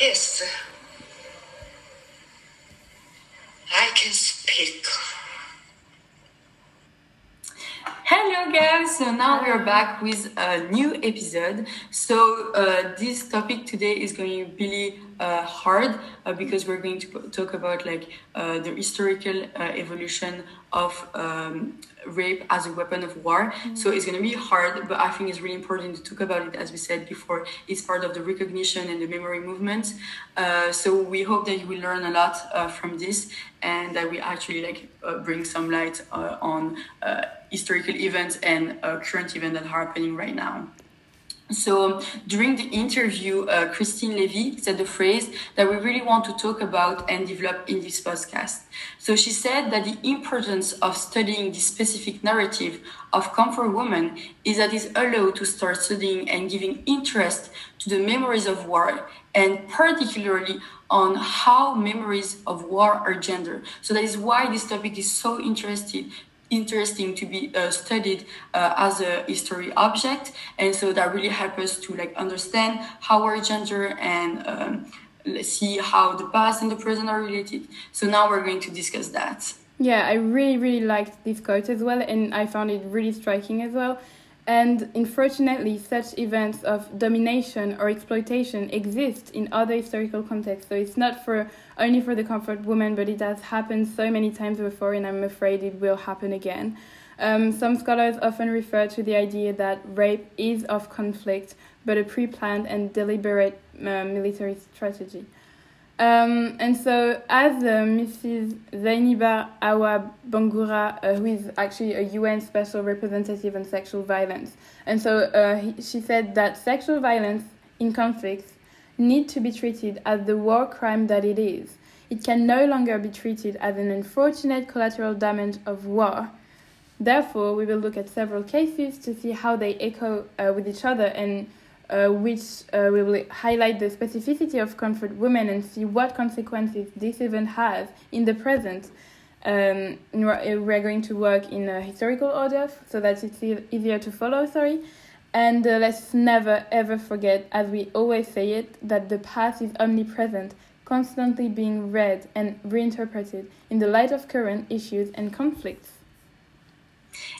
Yes. I can speak. Hello guys, so now we are back with a new episode. So uh, this topic today is going to be hard uh, because we're going to talk about like uh, the historical uh, evolution of um, rape as a weapon of war. Mm-hmm. So it's going to be hard, but I think it's really important to talk about it. As we said before, it's part of the recognition and the memory movement. Uh, so we hope that you will learn a lot uh, from this and that we actually like uh, bring some light uh, on uh, historical events and uh, current events that are happening right now. So during the interview, uh, Christine Levy said the phrase that we really want to talk about and develop in this podcast. So she said that the importance of studying this specific narrative of comfort women is that it's allowed to start studying and giving interest to the memories of war and particularly on how memories of war are gendered. So that is why this topic is so interesting interesting to be uh, studied uh, as a history object. And so that really helps us to like understand how our gender and um, see how the past and the present are related. So now we're going to discuss that. Yeah i really really liked this quote as well and i found it really striking as well and unfortunately, such events of domination or exploitation exist in other historical contexts. So it's not for only for the comfort woman, but it has happened so many times before, and I'm afraid it will happen again. Um, some scholars often refer to the idea that rape is of conflict, but a pre planned and deliberate uh, military strategy. Um, and so, as uh, Mrs. Zainab Hawa Bangura, uh, who is actually a UN special representative on sexual violence, and so uh, he, she said that sexual violence in conflicts need to be treated as the war crime that it is. It can no longer be treated as an unfortunate collateral damage of war. Therefore, we will look at several cases to see how they echo uh, with each other and uh, which uh, we will highlight the specificity of comfort women and see what consequences this event has in the present. Um, we're going to work in a historical order so that it's easier to follow, sorry. And uh, let's never ever forget, as we always say it, that the past is omnipresent, constantly being read and reinterpreted in the light of current issues and conflicts.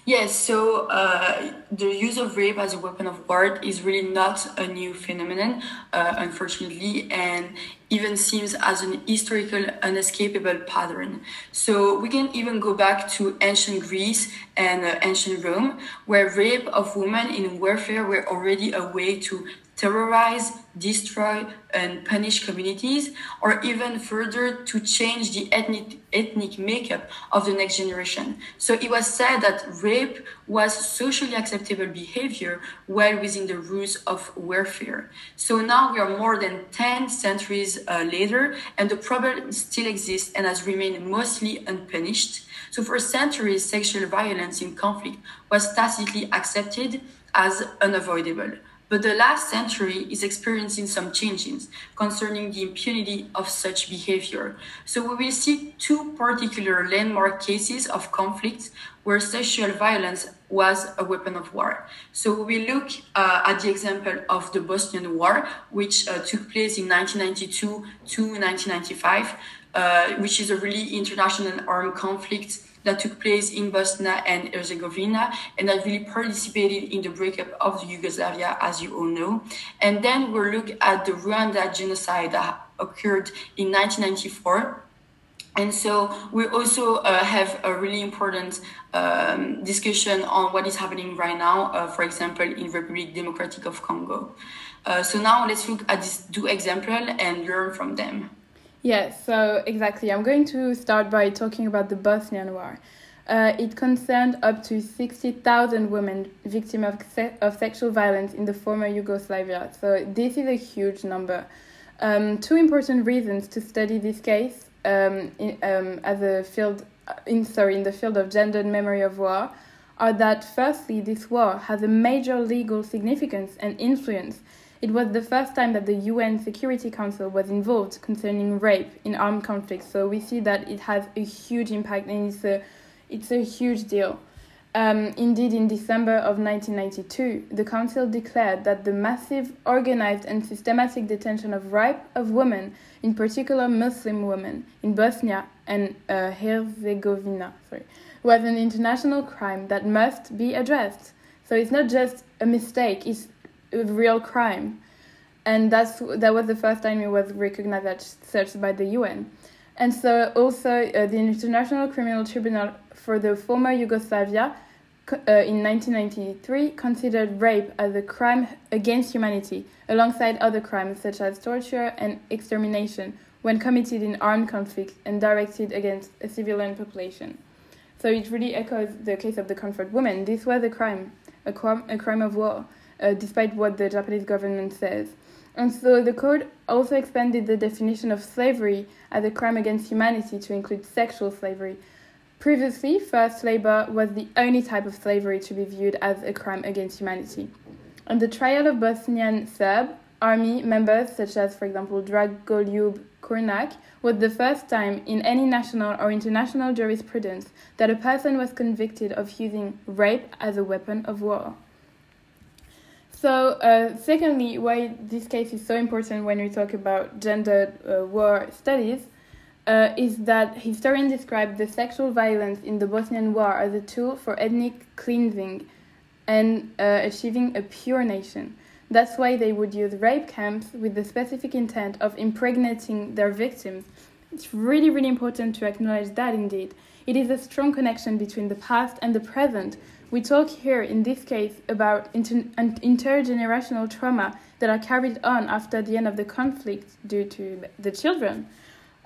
Yes, so uh, the use of rape as a weapon of war is really not a new phenomenon, uh, unfortunately, and even seems as an historical, unescapable pattern. So we can even go back to ancient Greece and uh, ancient Rome, where rape of women in warfare were already a way to terrorize, destroy, and punish communities, or even further to change the ethnic, ethnic makeup of the next generation. So it was said that rape was socially acceptable behavior well within the rules of warfare. So now we are more than 10 centuries uh, later, and the problem still exists and has remained mostly unpunished. So for centuries, sexual violence in conflict was tacitly accepted as unavoidable. But the last century is experiencing some changes concerning the impunity of such behavior. So we will see two particular landmark cases of conflicts where sexual violence was a weapon of war. So we will look uh, at the example of the Bosnian War, which uh, took place in 1992 to 1995, uh, which is a really international armed conflict that took place in Bosnia and Herzegovina and that really participated in the breakup of Yugoslavia, as you all know. And then we'll look at the Rwanda genocide that occurred in 1994. And so we also uh, have a really important um, discussion on what is happening right now, uh, for example, in the Republic Democratic of Congo. Uh, so now let's look at these two examples and learn from them. Yes, so exactly. I'm going to start by talking about the Bosnian War. Uh, it concerned up to 60,000 women victims of, se- of sexual violence in the former Yugoslavia. So this is a huge number. Um, two important reasons to study this case um, in, um, as a field in sorry in the field of gendered memory of war are that firstly this war has a major legal significance and influence it was the first time that the UN Security Council was involved concerning rape in armed conflicts. So we see that it has a huge impact and it's a, it's a huge deal. Um, indeed, in December of 1992, the Council declared that the massive, organized, and systematic detention of rape of women, in particular Muslim women, in Bosnia and uh, Herzegovina, sorry, was an international crime that must be addressed. So it's not just a mistake; it's real crime, and that's that was the first time it was recognized as such by the UN. And so also uh, the International Criminal Tribunal for the former Yugoslavia uh, in 1993 considered rape as a crime against humanity, alongside other crimes such as torture and extermination when committed in armed conflict and directed against a civilian population. So it really echoes the case of the comfort woman. This was a crime, a crime, a crime of war, uh, despite what the Japanese government says. And so the court also expanded the definition of slavery as a crime against humanity to include sexual slavery, Previously, forced labor was the only type of slavery to be viewed as a crime against humanity. On the trial of Bosnian Serb army members, such as, for example, Dragoljub Kunarac, was the first time in any national or international jurisprudence that a person was convicted of using rape as a weapon of war. So, uh, secondly, why this case is so important when we talk about gender uh, war studies uh, is that historians describe the sexual violence in the Bosnian War as a tool for ethnic cleansing and uh, achieving a pure nation. That's why they would use rape camps with the specific intent of impregnating their victims. It's really, really important to acknowledge that indeed. It is a strong connection between the past and the present. We talk here, in this case, about inter- intergenerational trauma that are carried on after the end of the conflict due to the children.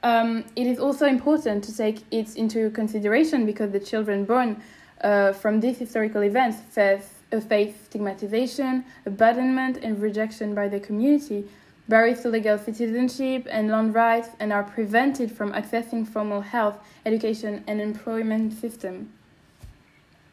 Um, it is also important to take it into consideration because the children born uh, from these historical events face, uh, face stigmatization, abandonment, and rejection by the community, barriers to legal citizenship and land rights, and are prevented from accessing formal health, education, and employment system.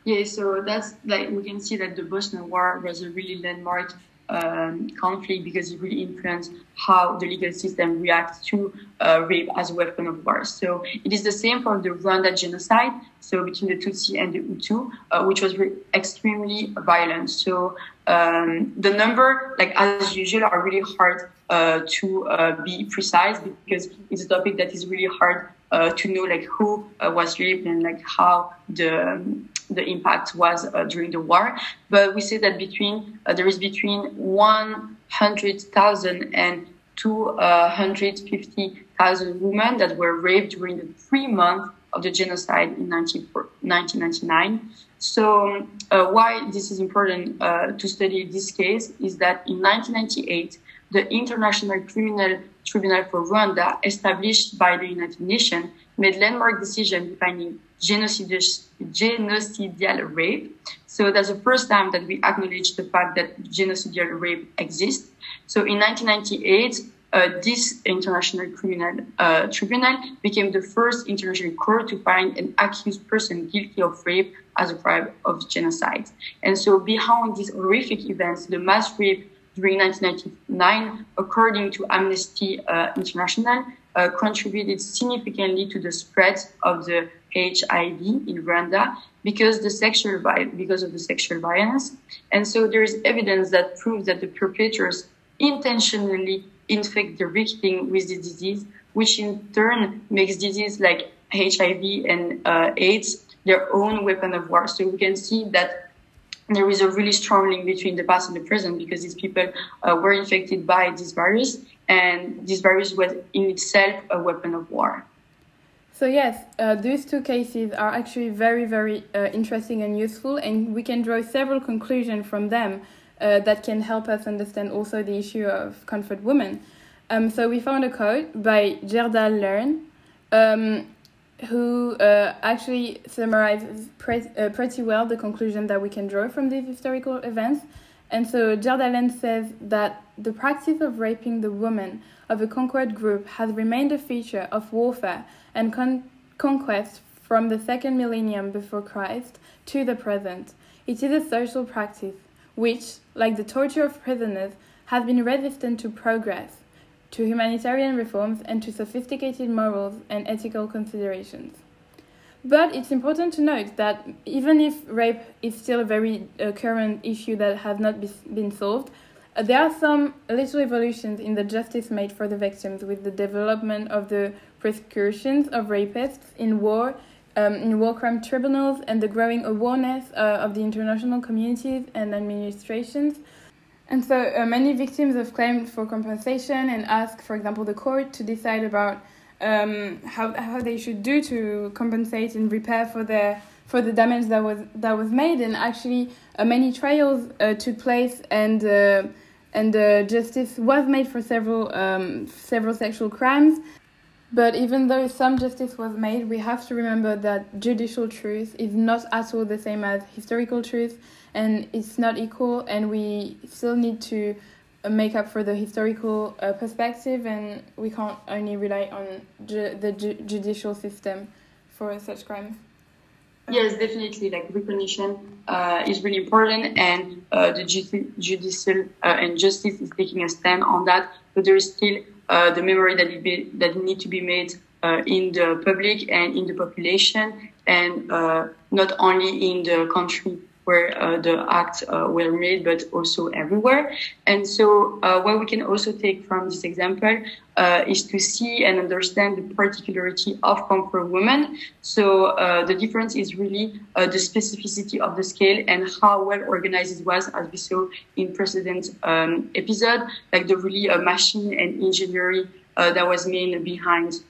Yeah, so that's like we can see that the Bosnian War was a really landmark um, conflict because it really influenced how the legal system reacts to uh, rape as a weapon of war. So it is the same for the Rwanda genocide, so between the Tutsi and the Hutu, uh, which was re- extremely violent. So um, the number, like as usual, are really hard uh, to uh, be precise because it's a topic that is really hard uh, to know like who uh, was raped and like how the um, the impact was uh, during the war. But we say that between uh, there is between 100,000 and 250,000 women that were raped during the three months of the genocide in 1999. So uh, why this is important uh, to study this case is that in 1998, the International Criminal Tribunal for Rwanda, established by the United Nations, made landmark decision defining genocidal, rape. So that's the first time that we acknowledge the fact that genocidal rape exists. So in 1998, uh, this international criminal uh, tribunal became the first international court to find an accused person guilty of rape as a crime of genocide. And so behind these horrific events, the mass rape during 1999, according to Amnesty uh, International, uh, contributed significantly to the spread of the HIV in Rwanda because the sexual because of the sexual violence. And so there is evidence that proves that the perpetrators intentionally infect the victim with the disease, which in turn makes disease like HIV and uh, AIDS their own weapon of war. So we can see that there is a really strong link between the past and the present because these people uh, were infected by this virus and this virus was in itself a weapon of war. So yes, uh, these two cases are actually very, very uh, interesting and useful, and we can draw several conclusions from them uh, that can help us understand also the issue of comfort women. Um, so we found a quote by Gerda Lerner, um, who uh, actually summarizes pre- uh, pretty well the conclusion that we can draw from these historical events. And so Gerda Lerner says that the practice of raping the woman of a conquered group has remained a feature of warfare and con- conquest from the second millennium before Christ to the present. It is a social practice which, like the torture of prisoners, has been resistant to progress, to humanitarian reforms, and to sophisticated morals and ethical considerations. But it's important to note that even if rape is still a very uh, current issue that has not be, been solved, uh, there are some little evolutions in the justice made for the victims with the development of the prosecutions of rapists in war, um, in war crime tribunals, and the growing awareness uh, of the international communities and administrations. And so uh, many victims have claimed for compensation and asked, for example, the court to decide about um, how how they should do to compensate and repair for their for the damage that was that was made. And actually, uh, many trials uh, took place, and uh, and uh, justice was made for several um, several sexual crimes. But even though some justice was made, we have to remember that judicial truth is not at all the same as historical truth, and it's not equal. And we still need to make up for the historical uh, perspective, and we can't only rely on ju- the ju- judicial system for such crimes. Yes, definitely. Like recognition uh, is really important, and uh, the ju- judicial uh, and justice is taking a stand on that. But there is still uh, the memory that be, that need to be made uh, in the public and in the population, and not only in the country where uh, the acts uh, were made, but also everywhere. And so, uh, what we can also take from this example uh, is to see and understand the particularity of comfort women. So, uh, the difference is really uh, the specificity of the scale and how well organized it was, as we saw in precedent um, episode, like the really machine and engineering that was made behind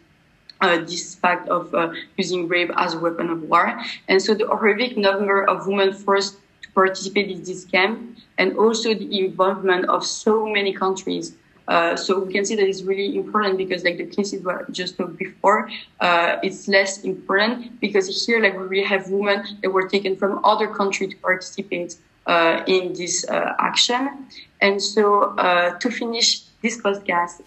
uh, this fact of uh, using rape as a weapon of war. And so the horrific number of women forced to participate in this camp and also the involvement of so many countries. Uh, so we can see that it's really important because like the cases were just talked before, uh, it's less important because here like we really have women that were taken from other countries to participate uh, in this uh, action. And so to finish this podcast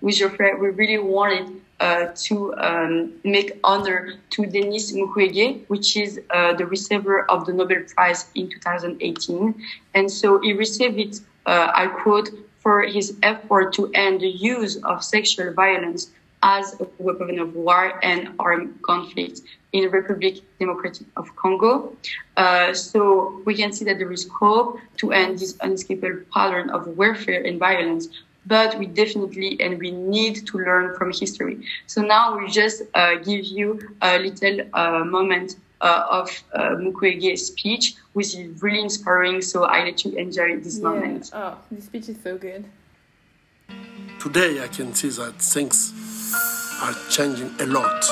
with Geoffrey, we really wanted uh, to um, make honor to Denis Mukwege, which is uh, the receiver of the Nobel Prize in 2018. And so he received it, uh, I quote, for his effort to end the use of sexual violence as a weapon of war and armed conflict in the Republic Democratic of Congo. Uh, so we can see that there is hope to end this unescapable pattern of warfare and violence but we definitely and we need to learn from history. So now we just uh, give you a little uh, moment uh, of uh, Mukwege's speech, which is really inspiring. So I let you enjoy this yeah. moment. Oh, the speech is so good. Today I can see that things are changing a lot.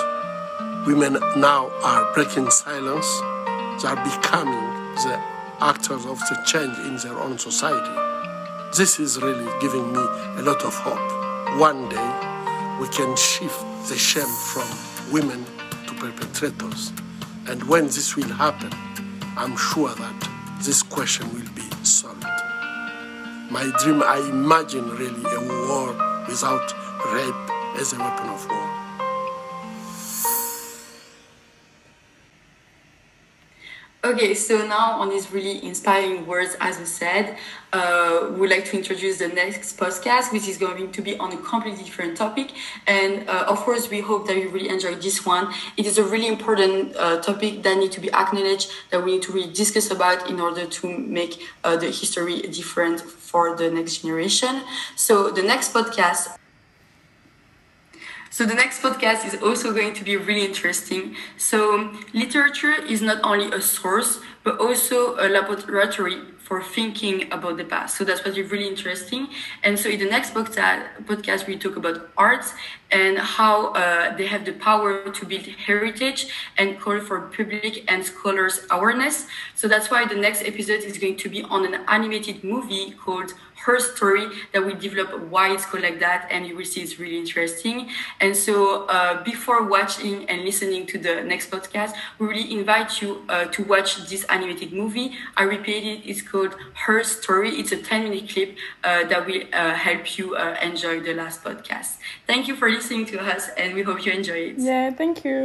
Women now are breaking silence. They are becoming the actors of the change in their own society. This is really giving me a lot of hope. One day we can shift the shame from women to perpetrators. And when this will happen, I'm sure that this question will be solved. My dream, I imagine really a war without rape as a weapon of war. Okay, so now on these really inspiring words, as we said, uh, we'd like to introduce the next podcast, which is going to be on a completely different topic. And uh, of course, we hope that you really enjoyed this one. It is a really important uh, topic that needs to be acknowledged, that we need to really discuss about in order to make uh, the history different for the next generation. So the next podcast so the next podcast is also going to be really interesting. So literature is not only a source, but also a laboratory for thinking about the past. So that's what's really interesting. And so in the next podcast, we talk about arts and how uh, they have the power to build heritage and call for public and scholars awareness. So that's why the next episode is going to be on an animated movie called her story that we develop why it's called like that and you will see it's really interesting. And so uh, before watching and listening to the next podcast we really invite you uh, to watch this animated movie. I repeat it it's called her story. It's a 10 minute clip uh, that will uh, help you uh, enjoy the last podcast. Thank you for listening to us and we hope you enjoy it. Yeah thank you